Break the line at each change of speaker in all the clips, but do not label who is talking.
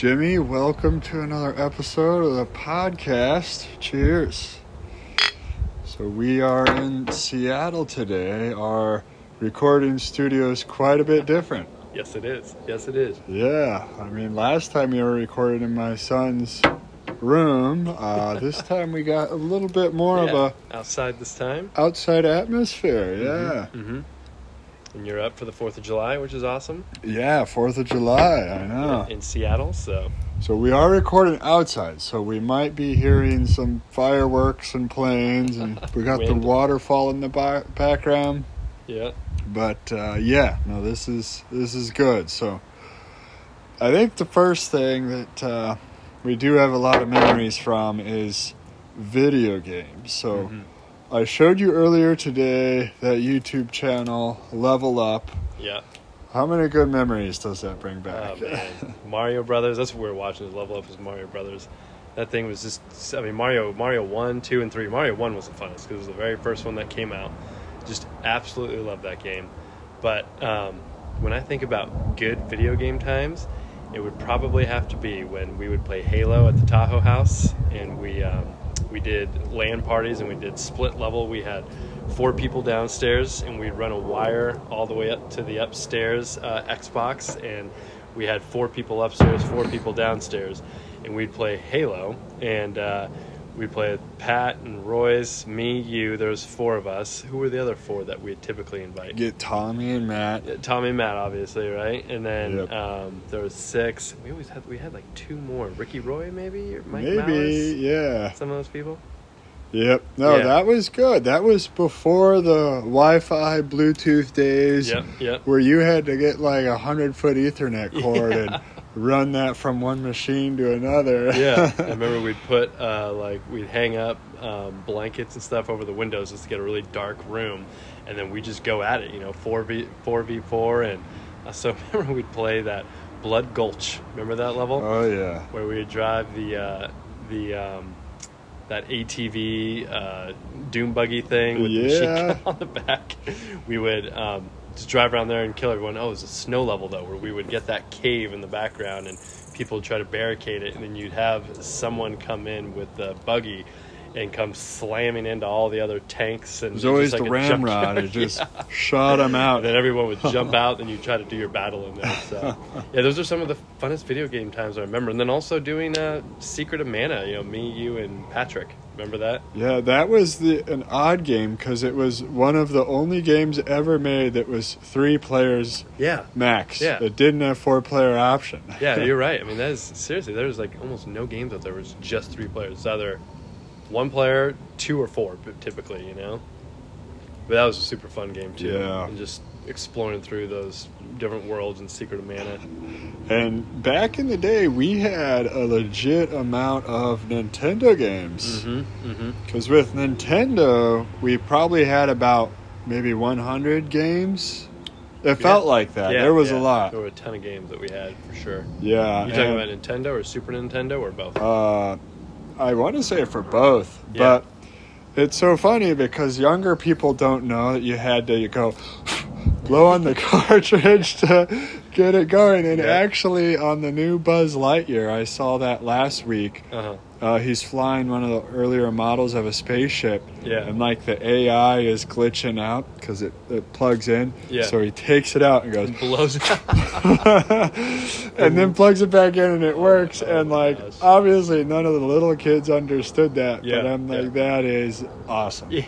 Jimmy, welcome to another episode of the podcast. Cheers. So, we are in Seattle today. Our recording studio is quite a bit different.
Yes, it is. Yes, it is.
Yeah, I mean, last time you were recording in my son's room. Uh, this time we got a little bit more
Yeah,
of a.
outside this time.
outside atmosphere. Yeah,
Mm-hmm. And you're up for the Fourth of July, which is awesome.
yeah, Fourth of July. I know.
In, in Seattle, so
So we are recording outside, so we might be hearing some fireworks and planes, and we got the waterfall in the ba- background.
yeah.
But uh, yeah, no, this is this is good. So I think the first thing that uh, we do have a lot of memories from is video games. So
Mhm.
I showed you earlier today that YouTube channel Level Up.
Yeah.
How many good memories does that bring back?
Oh man, Mario Brothers. That's what we were watching. Is Level Up is Mario Brothers. That thing was just. I mean, Mario, Mario one, two, and three. Mario one was the funnest because it was the very first one that came out. Just absolutely love that game. But um, when I think about good video game times, it would probably have to be when we would play Halo at the Tahoe House, and we um, we did LAN parties and we did split level. We had four people downstairs, and we'd run a wire all the way up to the upstairs uh, Xbox, and we had four people upstairs, four people downstairs, and we'd play Halo, and uh, we'd play with Pat and Royce, me, you. There was four of us. Who were the other four that we typically invite?
Get Tommy and Matt.
Yeah, Tommy and Matt, obviously, right? And then
Yep.
um, there was six. We always had we had like two more. Ricky Roy, maybe or Mike
Maybe,
Malice.
yeah.
Some of those people.
Yep. No,
Yeah.
that was good. That was before the Wi-Fi, Bluetooth days,
Yep, yep.
where you had to get like a hundred foot Ethernet cord
Yeah.
and run that from one machine to another.
yeah, I remember we'd put uh, like we'd hang up um, blankets and stuff over the windows just to get a really dark room, and then we just go at it. You know, four v four v four, and uh, so remember we'd play that Blood Gulch. Remember that level
oh yeah.
where we would drive the uh, the um, that ATV uh, doom buggy thing with the machine
Yeah.
gun on the back. We would um, just drive around there and kill everyone. Oh, it was a snow level though, where we would get that cave in the background and people would try to barricade it, and then you'd have someone come in with the buggy and come slamming into all the other tanks. And
It was always
just
the
like a
ramrod. It just
Yeah.
shot them out.
And then everyone would jump out, and you try to do your battle in there. So, yeah, those are some of the funnest video game times I remember. And then also doing uh, Secret of Mana. You know, me, you, and Patrick. Remember that?
Yeah, that was the an odd game because it was one of the only games ever made that was three players
Yeah.
max.
Yeah.
It didn't have four player option.
Yeah, you're right. I mean, that is seriously. There's like almost no games out there it's just three players. It's either one player, two or four, typically, you know. But that was a super fun game too.
Yeah.
And just exploring through those different worlds and Secret of Mana.
And back in the day, we had a legit amount of Nintendo games.
Mm-hmm. Mm-hmm.
Because with Nintendo, we probably had about maybe 100 games. It felt like that. there was a lot.
There were a ton of games that we had for sure.
Yeah.
You talking about Nintendo or Super Nintendo or both?
Uh, I want to say for both,
Yeah.
but it's so funny because younger people don't know that you had to go blow on the cartridge to get it going. And
Yeah.
actually, on the new Buzz Lightyear, I saw that last week.
Uh-huh.
Uh, he's flying one of the earlier models of a spaceship,
Yeah.
and like the AI is glitching out because it, it plugs in.
Yeah.
So he takes it out and goes,
Blows it
and then plugs it back in and it works.
Oh
and like,
gosh.
obviously, none of the little kids understood that.
Yeah,
but I'm like,
yeah.
that is awesome.
Yeah.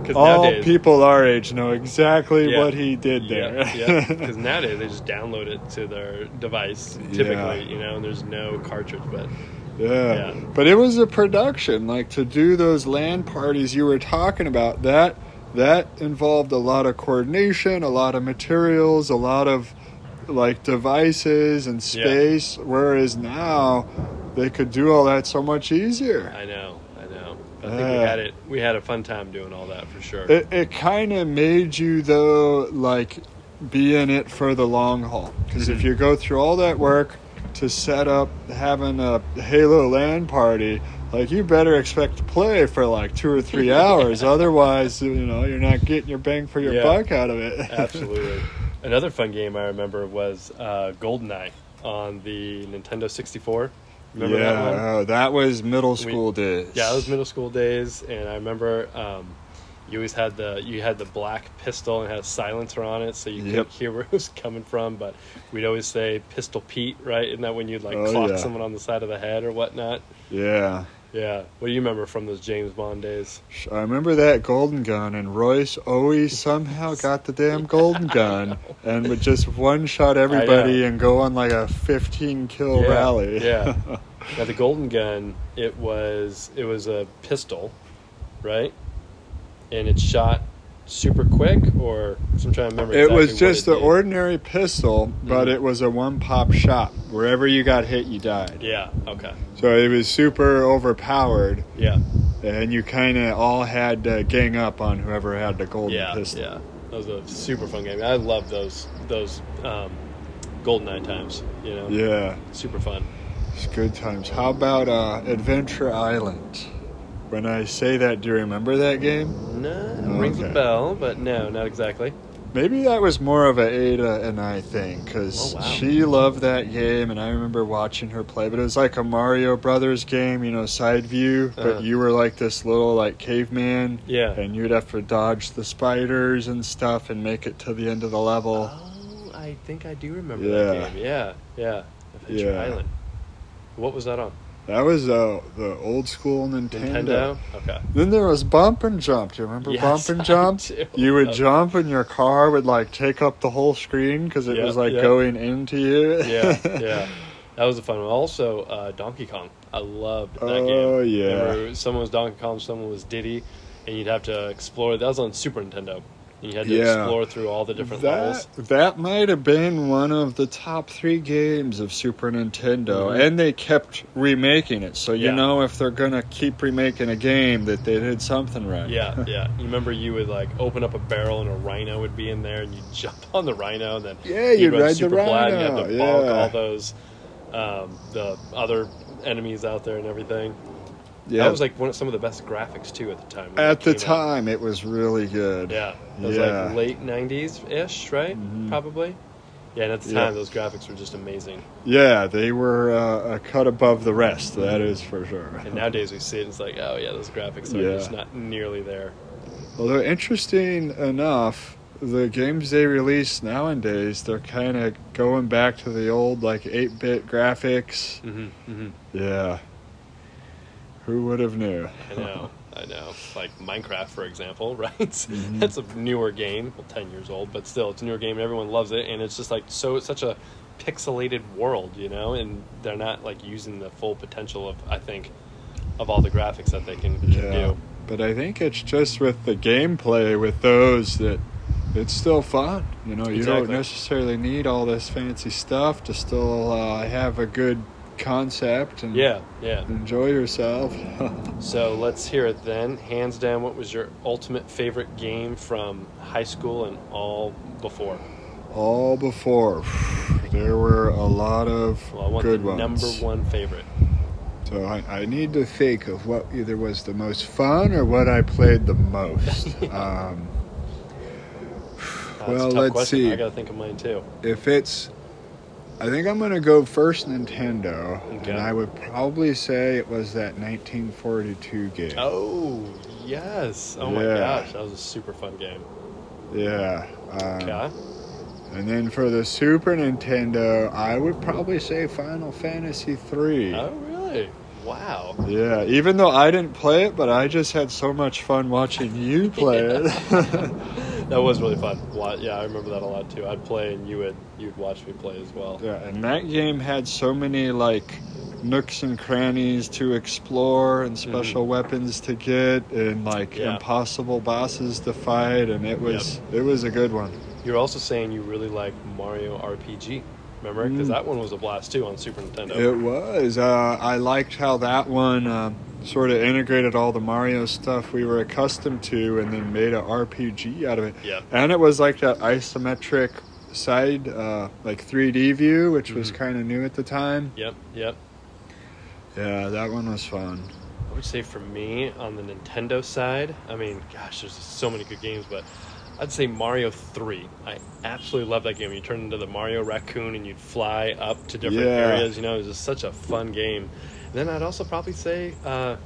Because
All
nowadays.
people our age know exactly
Yeah.
what he did there.
Yeah. Because nowadays they just download it to their device, typically, you know, and there's no cartridge. But
Yeah.
Yeah.
But it was a production. Like to do those LAN parties you were talking about, that that involved a lot of coordination, a lot of materials, a lot of like devices and
Yeah.
space. Whereas now they could do all that so much easier.
I know, I know. I think we
Yeah.
had it. We had a fun time doing all that for sure.
It, it kind of made you though like be in it for the long haul because if
Mhm.
you go through all that work to set up having a Halo LAN party, like you better expect to play for like two or three hours. Otherwise, you know you're not getting your bang for your
Yeah.
buck out of it.
Absolutely. Another fun game I remember was uh, GoldenEye. on the Nintendo 64. Remember
yeah,
that one?
oh, that was middle
We-
school days.
Yeah, it was middle school days, and I remember um, you always had the you had the black pistol and had a silencer on it, so you
Yep.
couldn't hear where it was coming from. But we'd always say Pistol Pete, right? Isn't that when you'd like
Oh,
clock
yeah.
someone on the side of the head or whatnot?
Yeah.
Yeah. What do you remember from those James Bond days?
I remember that golden gun, and Royce always somehow got the damn golden gun and would just one shot everybody and go on like a 15 kill
Yeah,
rally.
yeah. Now the golden gun, it was it was a pistol, right? And it shot super quick, or I'm trying to remember.
it was just
it did.
ordinary pistol, but
Mhm.
it was a one pop shot. Wherever you got hit, you died.
Yeah. Okay.
So it was super overpowered,
Yeah.
and you kind of all had to gang up on whoever had the golden
Yeah.
pistol.
Yeah. That was a super fun game. I love those those um, GoldenEye times. You know.
Yeah,
Super fun.
it's good times. How about uh, Adventure Island? When I say that, do you remember that game?
No, it rings a bell, but no, not exactly.
Maybe that was more of a Ada and I thing because
Oh, wow.
she loved that game, and I remember watching her play. But it was like a Mario Brothers game, you know, side view.
Uh-huh.
But you were like this little like caveman,
Yeah.
and you'd have to dodge the spiders and stuff and make it to the end of the level.
Oh, I think I do remember
Yeah.
that game. Yeah. Yeah. Adventure
Yeah.
Island. What was that on?
That was uh, the old school Nintendo.
Nintendo. Okay.
Then there was bump and jump. Do you remember
Yes,
bump and
I
jump? You would
Uh,
jump and your car would like take up the whole screen because it
Yeah,
was like
yeah.
going into you.
yeah, yeah. That was a fun one. Also, uh, Donkey Kong. I loved that game.
Oh, yeah.
Remember, someone was Donkey Kong, someone was Diddy, and you'd have to explore. That was on Super Nintendo. You had to
Yeah.
explore through all the different
that
levels.
that might have been one of the top three games of Super Nintendo,
Mhm.
and they kept remaking it. So you
Yeah.
know if they're gonna keep remaking a game, that they did something right.
Yeah, yeah. You remember you would like open up a barrel and a rhino would be in there, and you jump on the rhino, and then
Yeah, you'd
run
ride the
super flat, and you have
rhino,
to
yeah.
all those um, the other enemies out there and everything.
Yeah.
That was like one of some of the best graphics too at the time.
At the
came out.
time, it was really good.
Yeah, it was
Yeah.
like late '90s ish, right?
Mhm.
Probably. Yeah, and at the
Yeah.
time, those graphics were just amazing.
Yeah, they were uh, a cut above the rest. That is for sure.
And nowadays, we see it, and it's like, oh yeah, those graphics are
Yeah.
just not nearly there.
Although interesting enough, the games they release nowadays, they're kind of going back to the old like 8-bit graphics.
hmm hmm
Yeah. Who would have knew?
I know, I know. Like Minecraft, for example, right?
Mhm.
That's a newer game, well, ten years old, but still, it's a newer game, and everyone loves it. And it's just like so, it's such a pixelated world, you know, and they're not like using the full potential of, I think, of all the graphics that they can, can
Yeah.
do.
But I think it's just with the gameplay with those that it's still fun. You know, you don't necessarily need all this fancy stuff to still uh, have a good concept and
Yeah, yeah.
enjoy yourself.
So let's hear it then. Hands down, what was your ultimate favorite game from high school and all before?
all before. There were a lot of
Well,
good ones.
number one favorite.
So I, I need to think of what either was the most fun or what I played the most. um,
Uh,
Well,
it's a tough
let's
question.
see.
I gotta think of mine too.
if it's, I think I'm going to go first Nintendo,
Okay.
and I would probably say it was that 1942 game.
Oh yes! Oh my gosh, that was a super fun game.
Yeah. Um,
Okay.
And then for the Super Nintendo, I would probably say Final Fantasy 3.
Oh really? Wow.
Yeah, even though I didn't play it, but I just had so much fun watching you play it.
That was really fun. Yeah, I remember that a lot too. I'd play and you would you'd watch me play as well.
yeah, and that game had so many like nooks and crannies to explore and special weapons to get and like
Mm-hmm. Yeah.
impossible bosses to fight and it was it was a good one.
You're also saying you really like Mario RPG. Remember? Because
Mm.
that one was a blast too on Super Nintendo.
It was. Uh, I liked how that one uh, sort of integrated all the Mario stuff we were accustomed to and then made an RPG out of it.
Yeah.
And it was like that isometric side, uh, like 3D view, which was
Mhm.
kind of new at the time.
Yep. Yep.
Yeah, that one was fun.
I would say for me on the Nintendo side, I mean, gosh, there's so many good games, but I'd say Mario Three. I absolutely love that game. You turn into the Mario raccoon and you'd fly up to different
Yeah.
areas. You know, it was just such a fun game. Then I'd also probably say uh,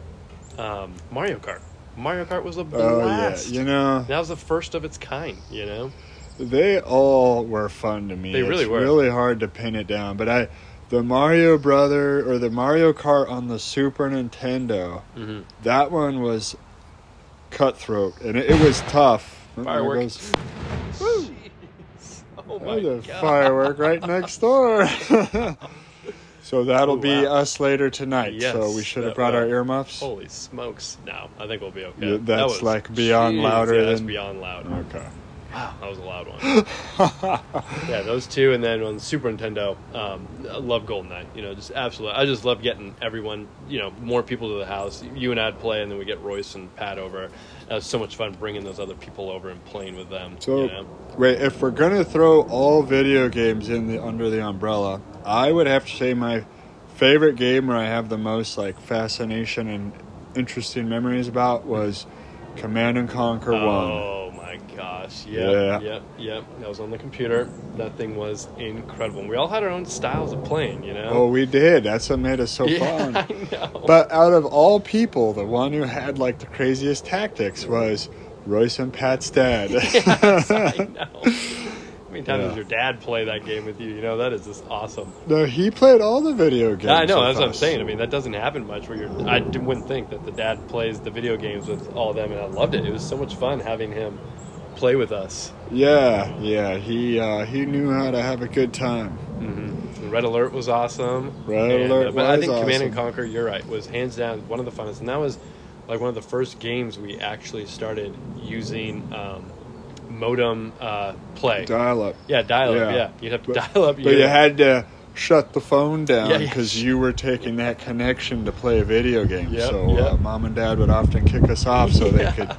um, Mario Kart. Mario Kart was a
Oh
blast.
yeah, you know
that was the first of its kind. You know,
they all were fun to me.
They really
it's
were.
Really hard to pin it down, but I, the Mario Brother or the Mario Kart on the Super Nintendo,
hmm
that one was cutthroat and it, it was tough. Oh,
Fireworks. Oh my
There's a
god!
firework right next door. so that'll
Oh,
be
wow.
us later tonight.
Yes,
so we should have
that
brought our
will.
earmuffs.
Holy smokes! No, I think we'll be okay.
Yeah,
That
that's
was-
like beyond
Jeez,
louder
yeah, that's
than-
beyond loud.
Okay.
Wow, that was a loud one. yeah, those two, and then on Super Nintendo, um, I love GoldenEye. You know, just absolutely. I just love getting everyone, you know, more people to the house. You and I'd play, and then we get Royce and Pat over. That was so much fun bringing those other people over and playing with them.
So
you know?
wait, if we're gonna throw all video games in the under the umbrella, I would have to say my favorite game where I have the most like fascination and interesting memories about was Command and Conquer One.
Oh my gosh! Yep,
Yeah.
yep, yep. That was on the computer. That thing was incredible. And we all had our own styles of playing. You know.
Oh, we did. That's what made us so
yeah,
fun.
I know.
But out of all people, the one who had like the craziest tactics was Royce and Pat's dad.
yes, I know. How many times
Yeah.
does your dad play that game with you? You know, that is just awesome.
no, he played all the video games.
I know. That's what I'm saying. I mean, that doesn't happen much. Where you're, I wouldn't think that the dad plays the video games with all of them, and I loved it. It was so much fun having him play with us.
Yeah, yeah. He uh, he knew how to have a good time.
hmm Red Alert was awesome.
Red
And,
Alert
uh, but I think Command and. Conquer, you're right, was hands down one of the funnest, and that was like one of the first games we actually started using um, modem uh, play.
Dial up.
yeah, dial up.
Yeah.
Yeah, you'd have to
But-
dial up.
But you had to shut the phone down
Yeah, yeah.
because you were taking that connection to play a video game.
Yep,
so
yep.
Uh, mom and dad would often kick us off so
Yeah.
they could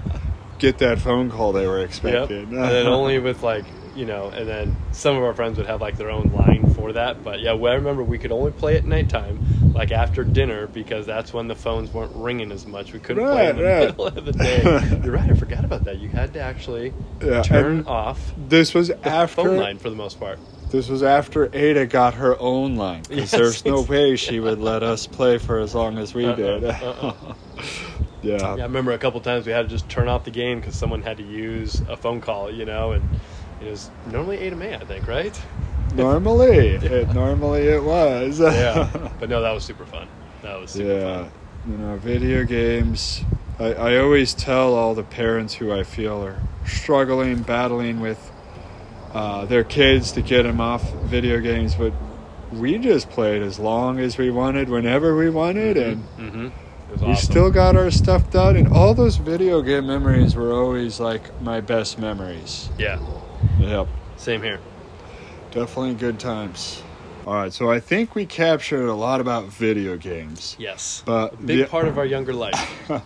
get that phone call they were
Yep.
expecting.
and then only with like you know, and then some of our friends would have like their own line for that. But yeah, well, I remember we could only play at nighttime, like after dinner, because that's when the phones weren't ringing as much. We couldn't play in the
Right, right.
middle of the day. You're right. I forgot about that. You had to actually
Yeah,
turn off
this was
the
after
phone line for the most part.
This was after Ada got her own line because
Yes,
there's no way she would let us play for as long as we
Uh-uh,
did.
uh-uh.
yeah.
Yeah, I remember a couple times we had to just turn off the game because someone had to use a phone call, you know, and it was normally Ada May, I think, right?
Normally, it normally it was.
yeah, but no, that was super fun. That was super
yeah.
fun.
You know, video games. I, I always tell all the parents who I feel are struggling, battling with uh, their kids to get them off video games, but we just played as long as we wanted, whenever we wanted, and
Mm-hmm. Was
we still got our stuff done. And all those video game memories were always like my best memories.
yeah,
Yep.
same here.
Definitely good times. All right, so I think we captured a lot about video games.
Yes,
But
a big
the-
part of our younger life.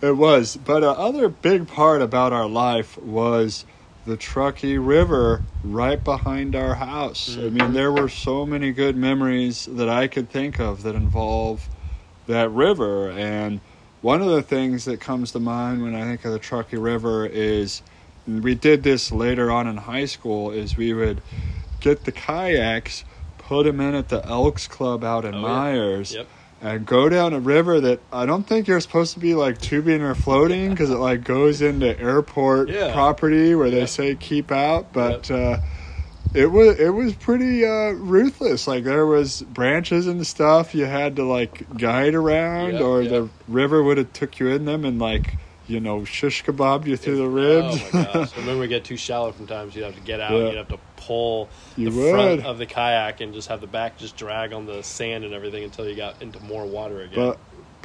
It was, but uh, another big part about our life was the Truckee River right behind our house. I mean, mm-hmm. there were so many good memories that I could think of that involve that river. And one of the things that comes to mind when I think of the Truckee River is we did this later on in high school is we would get the kayaks, put them in at the Elks Club out in
Oh, yeah.
Meyers
Yep.
and go down a river that I don't think you're supposed to be like tubing or floating because it like goes into airport
Yeah.
property where they say keep out. But uh, it was it was pretty uh, ruthless. Like there was branches and stuff you had to like guide around,
Yep,
or
yep.
the river would have took you in them and like you know shish kebabbed you through the ribs.
Oh my gosh! I remember we get too shallow sometimes. You'd have to get out.
Yeah.
You'd have to pull
You
the front of the kayak and just have the back just drag on the sand and everything until you got into more water again.
But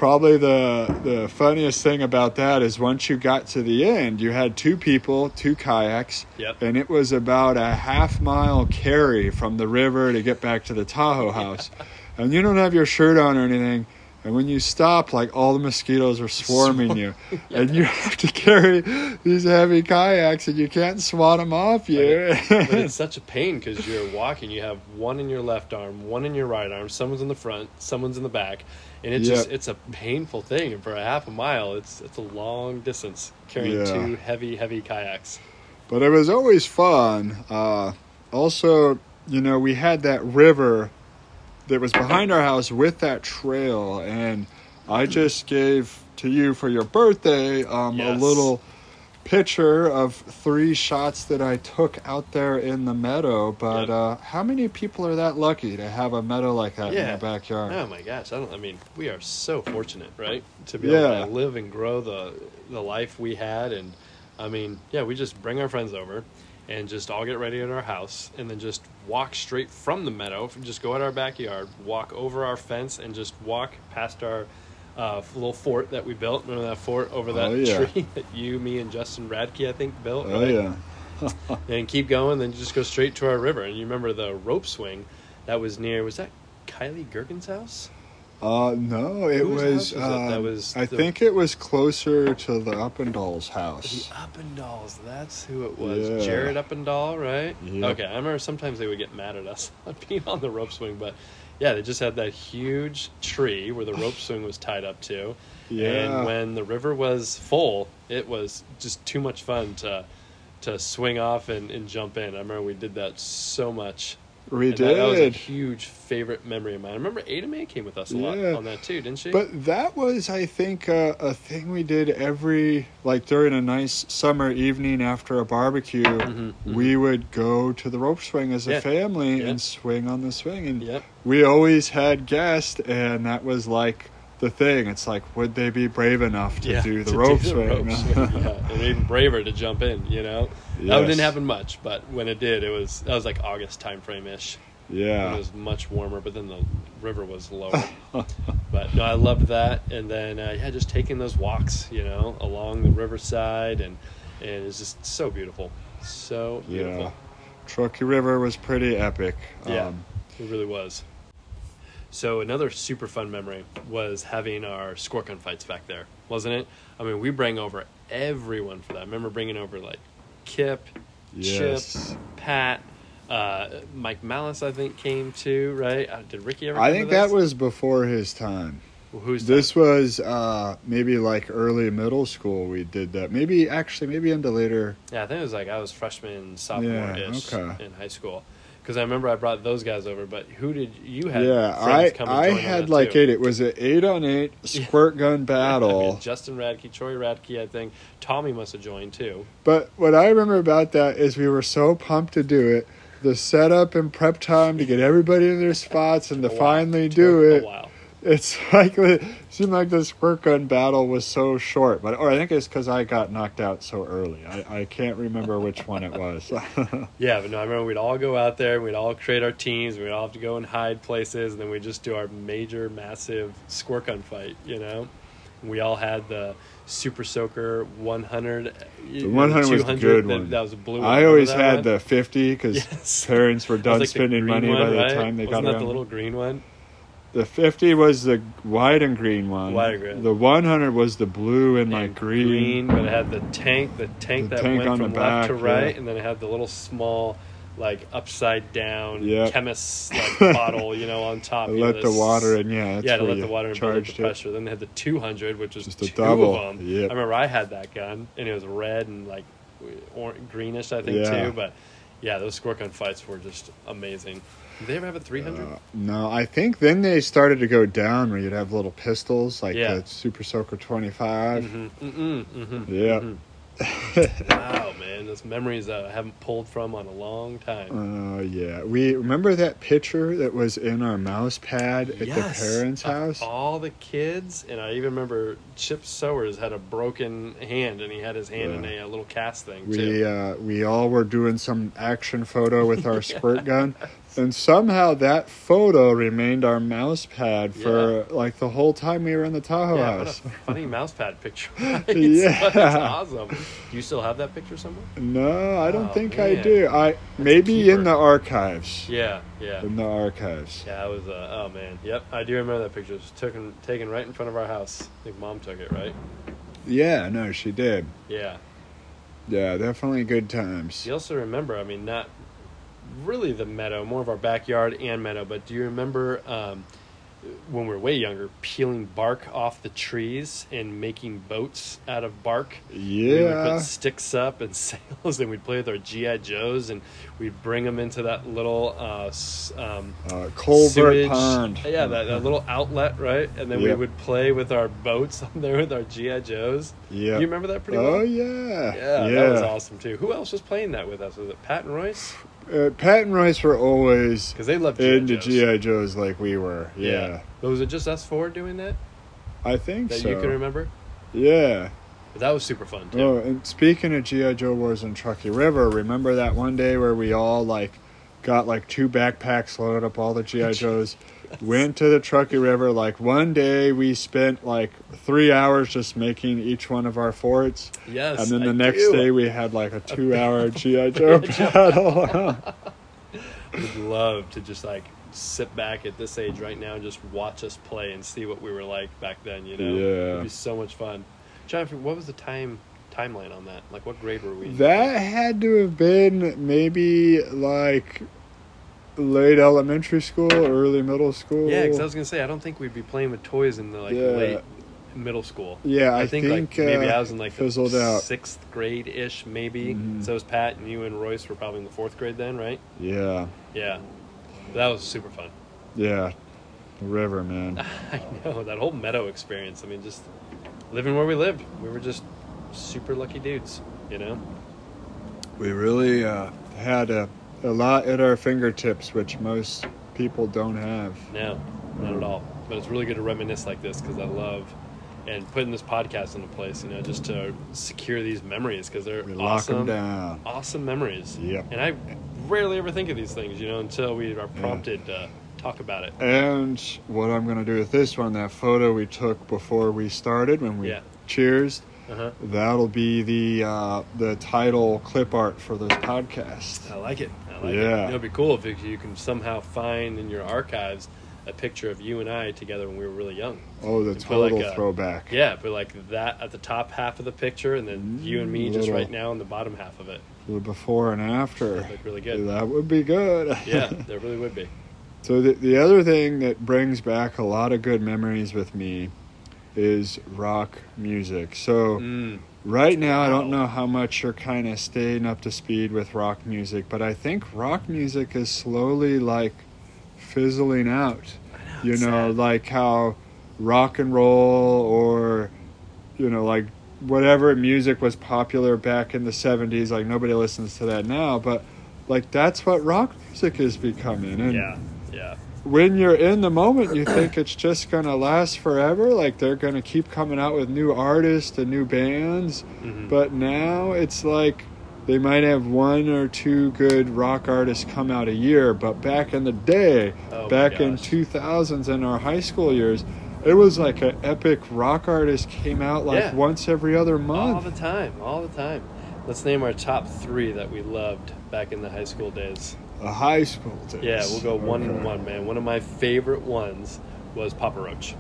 probably the the funniest thing about that is once you got to the end, you had two people, two kayaks,
Yep.
and it was about a half mile carry from the river to get back to the Tahoe house. And you don't have your shirt on or anything. And when you stop, like all the mosquitoes are swarming you, and you have to carry these heavy kayaks, and you can't swat them off you.
but it's such a pain because you're walking. You have one in your left arm, one in your right arm. Someone's in the front, someone's in the back, and it's just it's a painful thing. And for a half a mile, it's it's a long distance carrying
Yeah.
two heavy, heavy kayaks.
but it was always fun. Uh, also, you know, we had that river that was behind our house with that trail, and I just gave to you for your birthday um, a little picture of three shots that I took out there in the meadow. But uh, how many people are that lucky to have a meadow like that in their backyard?
Oh my gosh! I don't. I mean, we are so fortunate, right, to be
Yeah.
able to live and grow the the life we had, and I mean, yeah, we just bring our friends over, and just all get ready at our house, and then just walk straight from the meadow. Just go at our backyard, walk over our fence, and just walk past our. Uh, little fort that we built. Remember that fort over that
Oh, yeah.
tree that you, me, and Justin Radke, I think, built.
Oh
right?
yeah.
and keep going. Then just go straight to our river. And you remember the rope swing that was near? Was that Kylie Gergen's house?
Uh, no, it
Whose
was.
was it? That
um,
was
I
the-
think it was closer to the Uppendall's house.
The Uppendals. That's who it was.
Yeah.
Jared Uppendall, right?
Yep.
Okay, I remember sometimes they would get mad at us being on the rope swing, but yeah, they just had that huge tree where the rope swing was tied up to.
Yeah.
And when the river was full, it was just too much fun to to swing off and, and jump in. I remember we did that so much.
We
And that, that was a huge favorite memory of mine. I remember Ada Mae came with us a lot on that too, didn't she?
But that was, I think, uh, a thing we did every, like during a nice summer evening after a barbecue.
Mhm, mhm.
We would go to the rope swing as a family
Yeah.
and swing on the swing. And we always had guests, and that was like the thing. It's like, would they be brave enough to do the
to
rope
the
swing?
rope swing, yeah. And even braver to jump in, you know? That didn't happen much, but when it did, it was that was like August time frame ish.
Yeah.
It was much warmer, but then the river was lower. but no, I loved that. And then uh, yeah, just taking those walks, you know, along the riverside, and and it's just so beautiful, so beautiful.
Yeah. Truckee River was pretty epic.
Yeah.
Um,
It really was. So another super fun memory was having our squirt gun fights back there, wasn't it? I mean, we bring over everyone for that. I remember bringing over like Kip,
Yes.
Chip, Pat, uh, Mike Malice. I think came too. Right? Uh, did Ricky ever?
I think that was before his time.
who's
This was uh, maybe like early middle school. We did that. Maybe actually, maybe into later.
Yeah, I think it was like I was freshman, sophomore ish
okay.
in high school. Because I remember I brought those guys over, but who did you have?
yeah, I
friends come and
I had like
too.
eight. It was an eight on eight squirt gun
I mean,
battle.
Justin Radke, Troy Radke, I think. Tommy must have joined too.
But what I remember about that is we were so pumped to do it. The setup and prep time to get everybody in their spots and to finally do
a
it. It's like it seemed like the squirt gun battle was so short, but or I think it's because I got knocked out so early. I, I can't remember which one it was.
Yeah, but no, I remember we'd all go out there, we'd all create our teams, we'd all have to go and hide places, and then we'd just do our major, massive squirt gun fight, you know? And we all had the Super Soaker 100.
The 100 was the good
that,
one.
That was a blue one.
I always had
one?
the fifty because
Yes.
parents were done
like
spending money
one,
by the
right?
time they
Wasn't
got
that
around.
the little green one?
The fifty was the white and green one.
White and green.
The one hundred was the blue and like
And
green.
but it had the tank, the tank
The
that
tank
went
on the
from left to
back,
right,
yeah.
and then it had the little small, like upside down
Yep.
chemist's like bottle, you know, on top. you know,
Let the
this-
water in. Yeah, that's
yeah, to
where
let the water and build up the
charged it.
pressure. Then they had the 200, which was
Just a
two
double.
of them.
Yep.
I remember I had that gun, and it was red and like or- greenish, I think
Yeah.
too. But yeah, those squirt gun fights were just amazing. Did they ever have a 300?
Uh, no, I think then they started to go down where you'd have little pistols like
Yeah.
the Super Soaker 25.
mm-hmm, mm-mm, mm-hmm,
Yeah.
mhm. Wow, man, those memories uh, I haven't pulled from on a long time.
Oh yeah, we remember that picture that was in our mouse pad at
Yes,
the parents' house.
All the kids, and I even remember Chip Sowers had a broken hand, and he had his hand in a, a little cast thing
We
too.
uh, we all were doing some action photo with our squirt gun, and somehow that photo remained our mouse pad for like the whole time we were in the Tahoe
yeah,
house.
funny mouse pad picture. Right?
Yeah.
That's awesome. Do you still have that picture somewhere?
No, I don't
Oh,
think I do. I maybe in the archives.
Yeah, yeah.
In the archives.
Yeah, I was. Uh, oh man, yep. I do remember that picture. It was taken taken right in front of our house. I think mom took it, right?
Yeah, no, she did.
Yeah.
Yeah, definitely good times.
You also remember, I mean, not really the meadow, more of our backyard and meadow, but do you remember um, when we were way younger, peeling bark off the trees and making boats out of bark. Yeah. We would
Yeah.
put sticks up and sails, and we'd play with our GI Joes, and we'd bring them into that little uh, um,
Uh, Colbert
sewage-
Pond.
Yeah, that, that little outlet, right? And then we would play with our boats on there with our GI Joes.
Yeah.
You remember that pretty well?
Oh
well?
yeah.
Yeah, that was awesome too. Who else was playing that with us? Was it Pat and Royce?
Uh, Pat and Rice were always
Because they loved GI
into
Joes.
GI Joes like we were. Yeah,
But was it just us four doing that?
I think
That
so.
you can remember?
Yeah.
But that was super fun too.
Oh, and speaking of GI Joe wars in Truckee River, remember that one day where we all like got like two backpacks loaded up all the GI Joes, went to the Truckee River. Like one day we spent like three hours just making each one of our forts,
Yes.
and then
I
the next
do.
day we had like a two-hour GI Joe battle.
would love to just like sit back at this age right now and just watch us play and see what we were like back then. You know,
Yeah.
it'd be so much fun. Figure- what was the time timeline on that? Like, what grade were we? in?
that had to have been maybe like late elementary school, early middle school.
Yeah, because I was gonna say I don't think we'd be playing with toys in the like
Yeah.
late middle school.
Yeah,
I,
I
think,
think,
like maybe
uh,
I was in like
fizzled out.
sixth grade ish, maybe.
Mhm.
So was Pat and you and Royce were probably in the fourth grade then, right?
Yeah,
Yeah, that was super fun.
yeah. The river, man.
I know that whole meadow experience. I mean, just living where we lived. We were just super lucky dudes, you know.
We really uh, had a, a lot at our fingertips, which most people don't have.
No, not at all. But it's really good to reminisce like this because I love and putting this podcast into place. You know, just to secure these memories because they're
We
awesome,
down.
awesome memories.
Yep.
And I rarely ever think of these things, you know, until we are prompted to talk about it.
And what I'm going to do with this one, that photo we took before we started when we
Yeah.
cheers,
Uh huh.
that'll be the uh, the title clip art for this podcast.
I like it. Like.
Yeah.
It'd be cool if you can somehow find in your archives a picture of you and I together when we were really young.
Oh, the
put like
total
a-
throwback.
Yeah, but like that at the top half of the picture, and then you and me just right now in the bottom half of it.
The before and after.
Look really good.
That would be good.
Yeah, there really would be.
So the, the other thing that brings back a lot of good memories with me is rock music. So
Mm,
right now I don't know how much you're kind of staying up to speed with rock music, but I think rock music is slowly like fizzling out. You know,
sad.
like how rock and roll or you know like whatever music was popular back in the 70s like nobody listens to that now but like that's what rock music is becoming and
yeah, yeah.
When you're in the moment, you think it's just gonna last forever. Like they're gonna keep coming out with new artists and new bands.
Mhm.
But now it's like they might have one or two good rock artists come out a year. But back in the day,
Oh
back in 2000s in our high school years, it was like an epic rock artist came out like
Yeah.
once every other month.
all the time, all the time. Let's name our top three that we loved back in the high school days.
A high school days.
Yeah, we'll go one and one, man. One of my favorite ones was Papa Roach.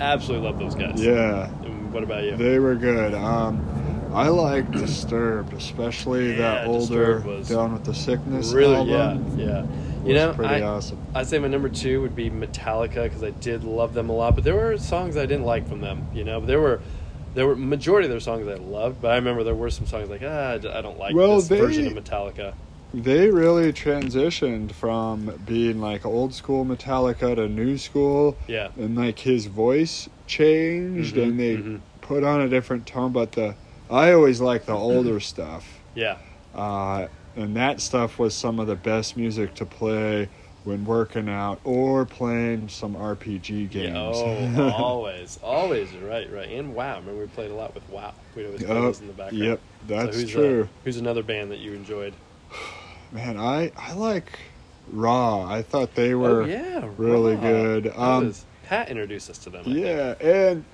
Absolutely love those guys.
Yeah.
And what about you?
They were good. Um, I like Disturbed, especially that older Down with the Sickness
really,
album.
yeah, yeah. You know,
pretty
I,
awesome.
I'd say my number two would be Metallica because I did love them a lot, but there were songs I didn't like from them. You know, but there were there were majority of their songs I loved, but I remember there were some songs like ah, I don't like
Well,
this
they-
version of Metallica.
They really transitioned from being like old school Metallica to new school,
Yeah,
and like his voice changed,
Mhm,
and they
mhm.
put on a different tone. But the I always like the older stuff,
yeah,
uh, and that stuff was some of the best music to play when working out or playing some RPG games.
yeah. Oh, always, always. Right, right. And Wow, remember we played a lot with Wow. We'd always play those in the background.
Yep,
So
that's
who's, uh,
true.
who's another band that you enjoyed?
Man, I I like Raw. I thought they were
oh yeah,
really
Raw.
good. Um,
was- Pat introduced us to them. I think.
yeah, and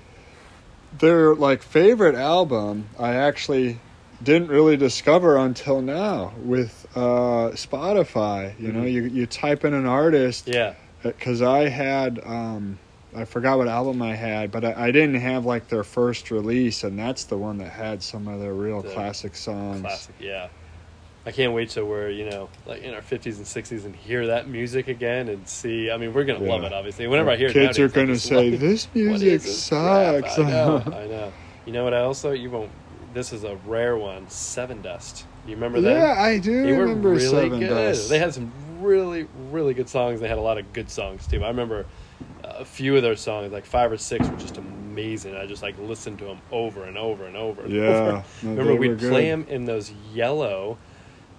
their like favorite album I actually didn't really discover until now with uh, Spotify. You know,
Mhm.
you you type in an artist
yeah,
because I had um, I forgot what album I had, but I, I didn't have like their first release, and that's the one that had some of their real
The
classic songs.
classic. Yeah, I can't wait till we're you know like in our fifties and sixties and hear that music again and see. I mean, we're gonna love it obviously. Whenever I hear it
Kids are
nowadays, I'm
gonna say,
like,
"This music
is this crap?"
sucks."
I know, I know. You know what else though? You won't. This is a rare one. Sevendust. You remember that?
yeah, I do
They
remember
really
Seven
good.
Dust.
They had some really, really good songs. They had a lot of good songs too. I remember uh, a few of their songs, like five or six, were just amazing. I just like listened to them over and over and over. And
Yeah,
over.
no,
remember we'd play them in those yellow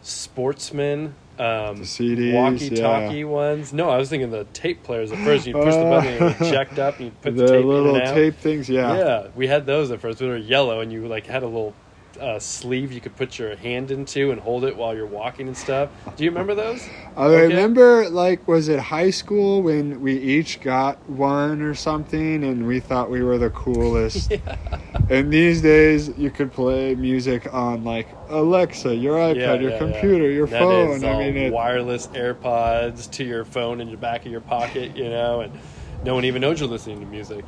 Sportsman. Um,
CDs,
walkie-talkie
yeah.
ones. No, I was thinking the tape players at first. You push the button and it eject up, and you put the,
the
tape
little
in and out.
tape things. Yeah.
Yeah, we had those at first. They were yellow, and you like had a little uh, sleeve you could put your hand into and hold it while you're walking and stuff. Do you remember those?
I
Okay.
remember, like, was it high school when we each got one or something, and we thought we were the coolest. And these days, you could play music on like Alexa, your iPad,
Yeah,
your
yeah,
computer,
yeah.
your
That
phone. I mean, it,
wireless AirPods to your phone in the back of your pocket, you know, and no one even knows you're listening to music.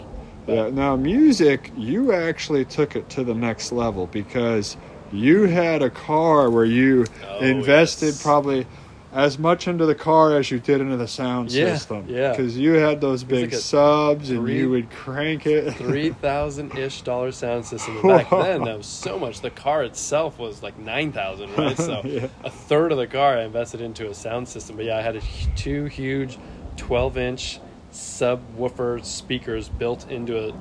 Yeah. Now, music, you actually took it to the next level because you had a car where you
Oh,
invested
yes.
probably as much into the car as you did into the sound
Yeah,
system.
yeah.
Because you had those big
like
subs, and you would crank it.
Three thousand ish dollar sound system. Back then, that was so much. The car itself was like nine thousand, right? So
Yeah.
a third of the car I invested into a sound system. But yeah, I had a, two huge, twelve inch subwoofer speakers built into a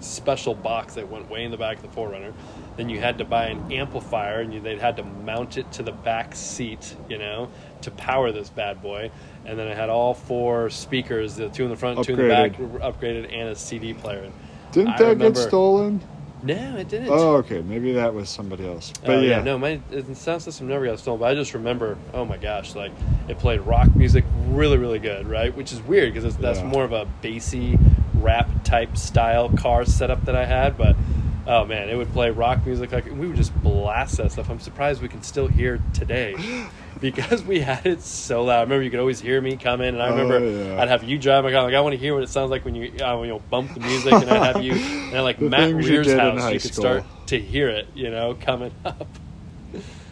special box that went way in the back of the 4Runner. Then you had to buy an amplifier, and you, they'd had to mount it to the back seat, you know, to power this bad boy. And then I had all four speakers, the two in the front, two in the back,
Upgraded.
upgraded, and a CD player.
Didn't
I
that
remember-
get stolen?
No, it didn't.
Oh, okay. Maybe that was somebody else. But
Oh,
yeah,
no, my sound system never got stolen. But I just remember, oh my gosh, like it played rock music really, really good, right? Which is weird because that's
Yeah.
more of a bassy rap type style car setup that I had. But oh man, it would play rock music like we would just blast that stuff. I'm surprised we can still hear today because we had it so loud. I remember you could always hear me come in, and I
Oh,
remember
yeah.
I'd have you drive my car. Like I want to hear what it sounds like when you uh, when you bump the music, and I'd have you and like
The
Matt Weir's house. You could
school.
start to hear it, you know, coming up.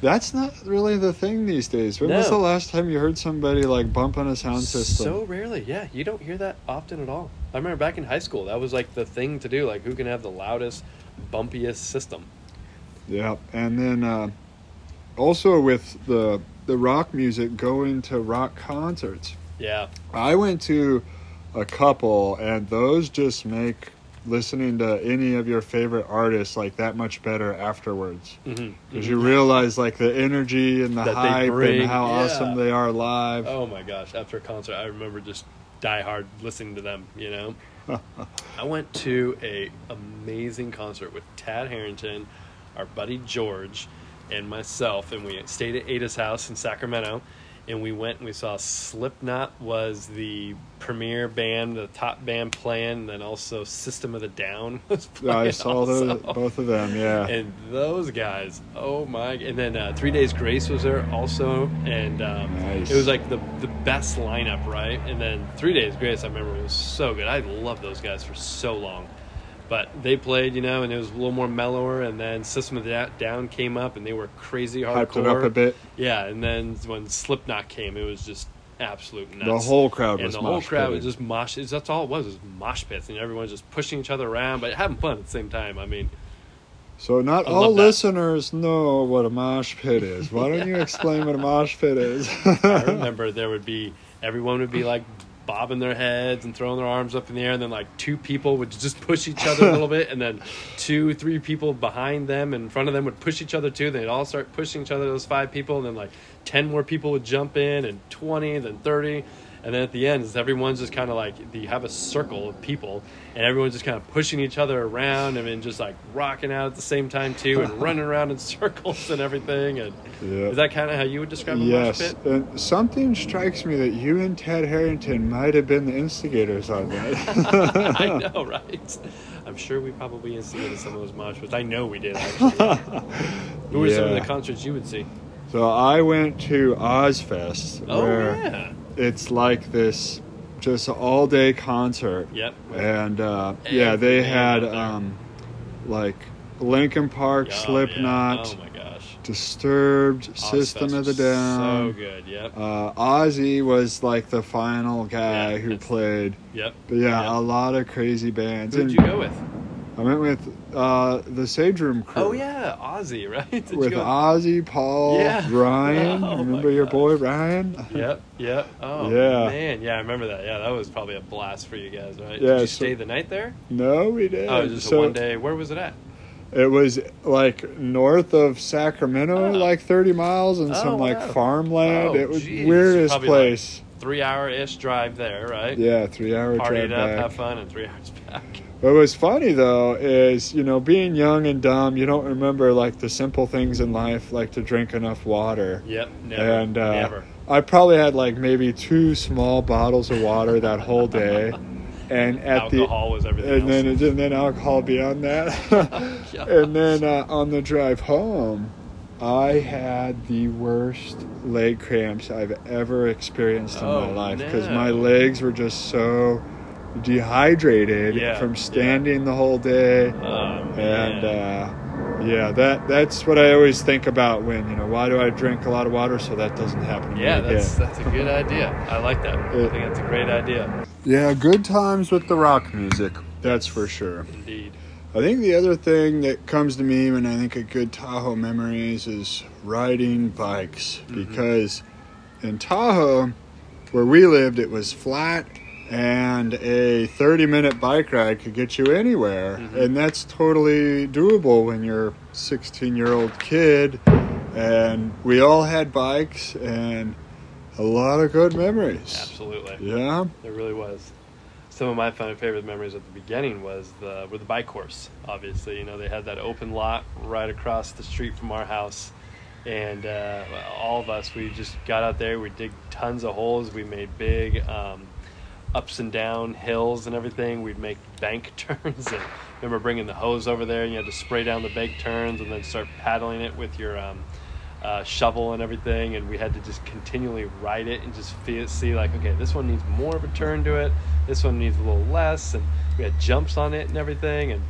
that's not really the thing these days. When was the last time you heard somebody like bumping a sound system?
So rarely, yeah. You don't hear that often at all. I remember back in high school, that was like the thing to do. Like, who can have the loudest, bumpiest system?
Yeah, and then uh, also with the the rock music, going to rock concerts.
Yeah,
I went to a couple, and those just make listening to any of your favorite artists like that much better afterwards.
hmm
Because you realize like the energy and the
That
hype and how
yeah.
awesome they are live.
Oh my gosh! After a concert, I remember just die hard listening to them. You know, I went to a amazing concert with Tad Harrington, our buddy George, and myself, and we stayed at Ada's house in Sacramento. And we went and we saw Slipknot was the premier band, the top band playing, and then also System of the Down was playing.
I saw
also.
both of them. Yeah,
And those guys, oh my! And then uh, Three Days Grace was there also, and um,
Nice.
it was like the the best lineup, right? And then Three Days Grace, I remember was so good. I loved those guys for so long, but they played, you know, and it was a little more mellower. And then System of the Down came up, and they were crazy hardcore.
hyped it up a bit.
Yeah, and then when Slipknot came, it was just absolute nuts.
The whole crowd
and
was
the whole crowd was just mosh. That's all it was, was mosh pits, and everyone was just pushing each other around, but having fun at the same time. I mean,
So not
I
all
love that.
listeners know what a mosh pit is. Why don't you explain what a mosh pit is?
I remember there would be everyone would be like bobbing their heads and throwing their arms up in the air, and then like two people would just push each other a little bit, and then two, three people behind them and in front of them would push each other too. They'd all start pushing each other. Those five people, and then like ten more people would jump in, and twenty, then thirty. And then at the end, everyone's just kind of like you have a circle of people, and everyone's just kind of pushing each other around, and then just like rocking out at the same time too, and running around in circles and everything. And
Yeah.
is that kind of how you would describe a mosh
Yes,
pit?
and something strikes me that you and Ted Harrington might have been the instigators on that.
I know, right? I'm sure we probably instigated some of those mosh pits. I know we did, actually. Who were some of the concerts you would see?
So I went to Ozzfest,
Oh,
where
yeah.
It's like this just all day concert.
Yep.
And uh, yeah, they had um, like Linkin Park,
Oh, yeah.
Slipknot,
Oh, my gosh.
Disturbed, System of the Down.
So good. Yep.
Uh, Ozzy was like the final guy
Yeah,
who
that's-
played.
Yep.
But yeah,
Yeah.
a lot of crazy bands.
Who did
And
you go with?
I went with uh, the Sage Room crew.
Oh yeah, Ozzy, right? Did
With
go?
Ozzy, Paul,
Yeah.
Ryan.
Oh,
Remember your
gosh.
boy Ryan?
Yep, yep. Oh
Yeah.
man, yeah, I remember that. Yeah, that was probably a blast for you guys, right?
Yeah,
Did you
so-
stay the night there?
No, we did.
Oh, it was just
So
a one day. Where was it at?
It was like north of Sacramento,
Oh.
like 30 miles, and
Oh,
some like
wow.
farmland.
Oh,
it was
geez.
weirdest
Probably, like,
place.
Three hour ish drive there, right?
yeah, three hour
Party
drive
it up,
back.
have fun, and three hours back.
What was funny though is, you know, being young and dumb, you don't remember like the simple things in life, like to drink enough water.
Yep, never,
and uh,
never.
I probably had like maybe two small bottles of water that whole day, and at
Alcohol was
the
everything
and
else.
then and then alcohol beyond that, and then uh, on the drive home, I had the worst leg cramps I've ever experienced in my
Oh,
life because
no.
my legs were just so dehydrated
Yeah,
from
yeah.
standing the whole day
Oh,
and uh, yeah that that's what i always think about when you know why do i drink a lot of water so that doesn't happen to
yeah,
me
that's
again
that's a good idea. I like that. I think that's a great idea.
yeah good times with the rock music that's for sure
Indeed.
I think the other thing that comes to me when i think of good tahoe memories is riding bikes
Mm-hmm.
because in tahoe where we lived it was flat and a 30 minute bike ride could get you anywhere
Mhm.
and that's totally doable when you're a 16 year old kid and we all had bikes and a lot of good memories
Absolutely.
yeah
There really was. Some of my favorite memories at the beginning was the with the bike course. Obviously, you know they had that open lot right across the street from our house, and uh, all of us we just got out there. We dig tons of holes. We made big um, ups and down hills and everything. We'd make bank turns. And remember bringing the hose over there, and you had to spray down the bank turns and then start paddling it with your um, uh, shovel and everything, and we had to just continually ride it and just feel, see like, okay, this one needs more of a turn to it, this one needs a little less, and we had jumps on it and everything. And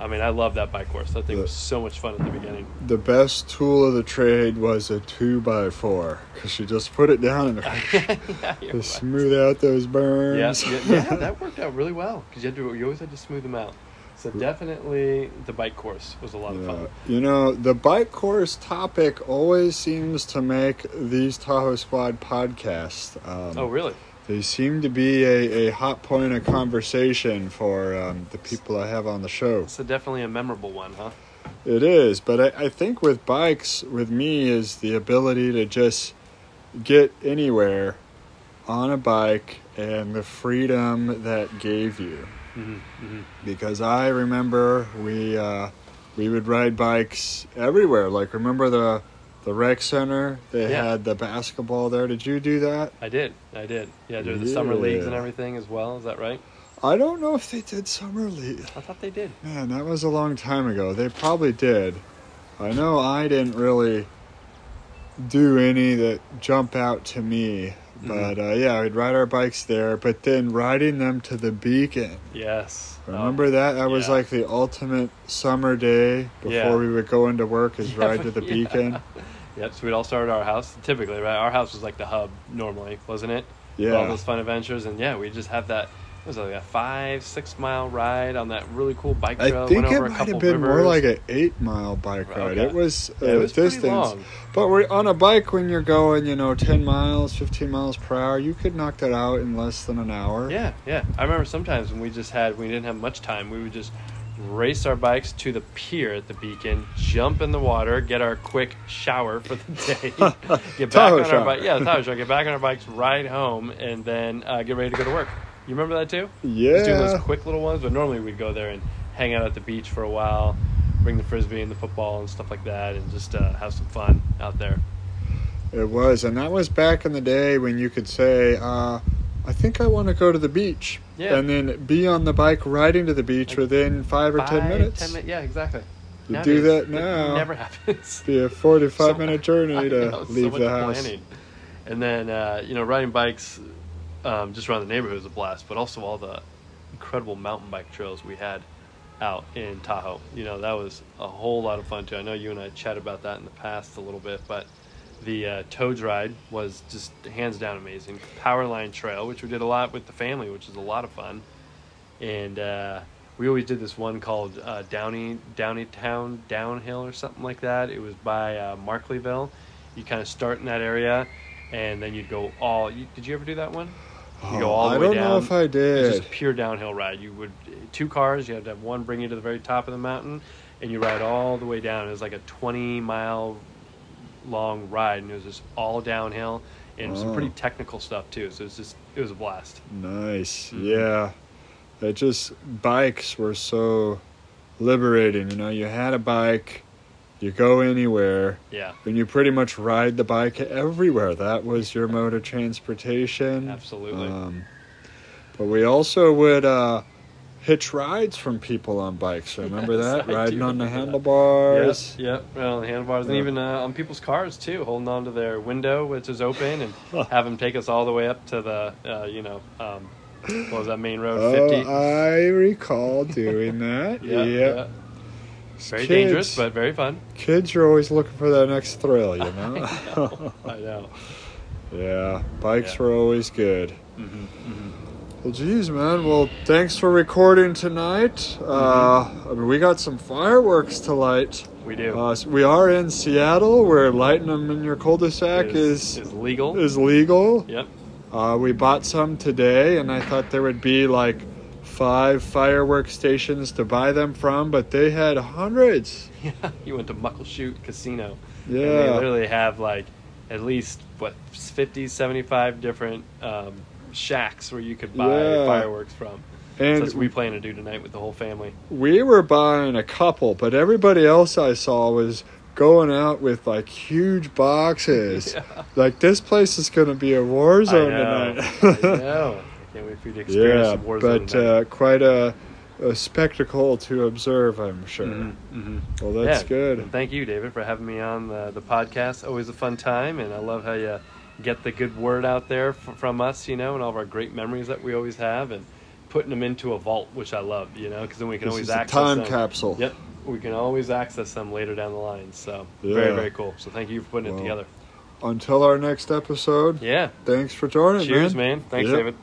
I mean, I love that bike course. That thing was so much fun at the beginning.
the best tool of the trade was a 2 by 4 because you just put it down and
yeah,
to
right.
smooth out those
yeah,
berms
yeah, yeah, that worked out really well because you had to, you always had to smooth them out. So definitely, the bike course was a lot of fun.
You know, the bike course topic always seems to make these Tahoe Squad podcasts. Um,
Oh, really?
They seem to be a, a hot point of conversation for um, the people I have on the show.
So definitely a memorable one, huh?
It is, but I, I think with bikes, with me, is the ability to just get anywhere on a bike and the freedom that gave you.
Hmm hmm
because I remember we uh, we would ride bikes everywhere. Like remember the the rec center? They
Yeah.
had the basketball there. Did you do that?
I did. I did. Yeah, there were the summer leagues and everything as well. Is that right?
I don't know if they did summer league.
I thought they did.
Man, that was a long time ago. They probably did. I know I didn't really do any that jump out to me. But uh, yeah, we'd ride our bikes there. But then riding them to the beacon.
Yes.
Remember
Oh,
that? That was like the ultimate summer day before
Yeah.
we would go into work is
Yeah,
ride to the
yeah.
beacon.
Yep. So we'd all start at our house. Typically, right? Our house was like the hub normally, wasn't it? For All those fun adventures, and yeah, we just have that. It was like a five, six mile ride on that really cool bike trail.
I
think
it might have been more like an eight mile bike ride.
Okay.
It was a
Yeah, it was
distance.
long.
But we're on a bike when you're going, you know, 10 miles, 15 miles per hour, you could knock that out in less than an hour.
Yeah, yeah. I remember sometimes when we just had, we didn't have much time, we would just race our bikes to the pier at the beacon, jump in the water, get our quick shower for the day, get back on our bike. Yeah, shower. Get back on our bikes, ride home, and then uh, get ready to go to work. You remember that too? Yeah. Just doing those quick little ones. But normally we'd go there and hang out at the beach for a while, bring the frisbee and the football and stuff like that, and just uh, have some fun out there.
It was. And that was back in the day when you could say, uh, I think I want to go to the beach.
Yeah.
And then be on the bike riding to the beach
Like
within five or ten
Five,
minutes.
10 min- yeah, exactly.
You
Nowadays,
do that
it
now.
never happens.
Be a 45
So-
minute journey to
know,
leave
much
the house.
planning. And then uh, you know, riding bikes um, just around the neighborhood was a blast, but also all the incredible mountain bike trails we had out in Tahoe. You know, that was a whole lot of fun too. I know you and I chatted about that in the past a little bit, but the uh, Toads ride was just hands down amazing. Powerline Trail, which we did a lot with the family, which was a lot of fun, and uh, we always did this one called uh, Downey Downeytown Downhill or something like that. It was by uh, Markleeville. You kind of start in that area, and then you'd go all. You, did you ever do that one? You go
Oh,
all the
I
way
don't
down.
know if I
It's
did.
just a pure downhill ride. You would two cars. You had to have one bring you to the very top of the mountain, and you ride all the way down. It was like a twenty mile long ride, and it was just all downhill and some
Oh.
pretty technical stuff too. So it was just it was a blast.
Nice.
Mhm.
Yeah. It just bikes were so liberating. You know, you had a bike, you go anywhere,
Yeah,
and you pretty much ride the bike everywhere. That was your mode of transportation.
absolutely.
Um, but we also would uh, hitch rides from people on bikes. Remember
Yes,
that?
I
Riding on the
remember that.
handlebars.
Yep, yep. Well, the handlebars, and even uh, on people's cars too, holding on to their window, which is open, and have them take us all the way up to the, uh, you know, um, what was that main road?
Oh,
Fifty.
I recall doing that.
yeah,
Yep.
yeah. Very
Kids-
dangerous, but very fun.
Kids are always looking for that next thrill, you
I
know?
know. I know.
yeah, bikes
Yeah.
were always good.
hmm hmm
Well, geez, man. Well, thanks for recording tonight. Uh,
Mm-hmm.
I mean, we got some fireworks to light.
We do.
Uh, s- we are in Seattle, where lighting them in your cul-de-sac is
is legal.
is legal.
yep.
Uh, we bought some today, and I thought there would be like five fireworks stations to buy them from, but they had hundreds.
Yeah. You went to Muckleshoot Casino. And they literally have like at least what 50, 75 different um, shacks where you could buy
Yeah.
fireworks from. So
And
that's what we plan to do tonight with the whole family.
we were buying a couple, but everybody else I saw was going out with like huge boxes.
Yeah.
Like this place is going to be a war zone tonight.
I know. Can't wait for you to experience
yeah,
Warzone
but uh, quite a, a spectacle to observe, I'm sure.
Mhm, mhm.
Well, that's
Yeah,
good.
thank you, David, for having me on the, the podcast. Always a fun time, and I love how you get the good word out there f- from us, you know, and all of our great memories that we always have, and putting them into a vault, which I love, you know, because then we can
This
always access
time
them.
capsule.
Yep, we can always access them later down the line. So
Yeah.
very, very cool. So thank you for putting
Well,
it together.
Until our next episode,
Yeah.
thanks for joining.
Cheers,
man.
man. Thanks,
Yep.
David.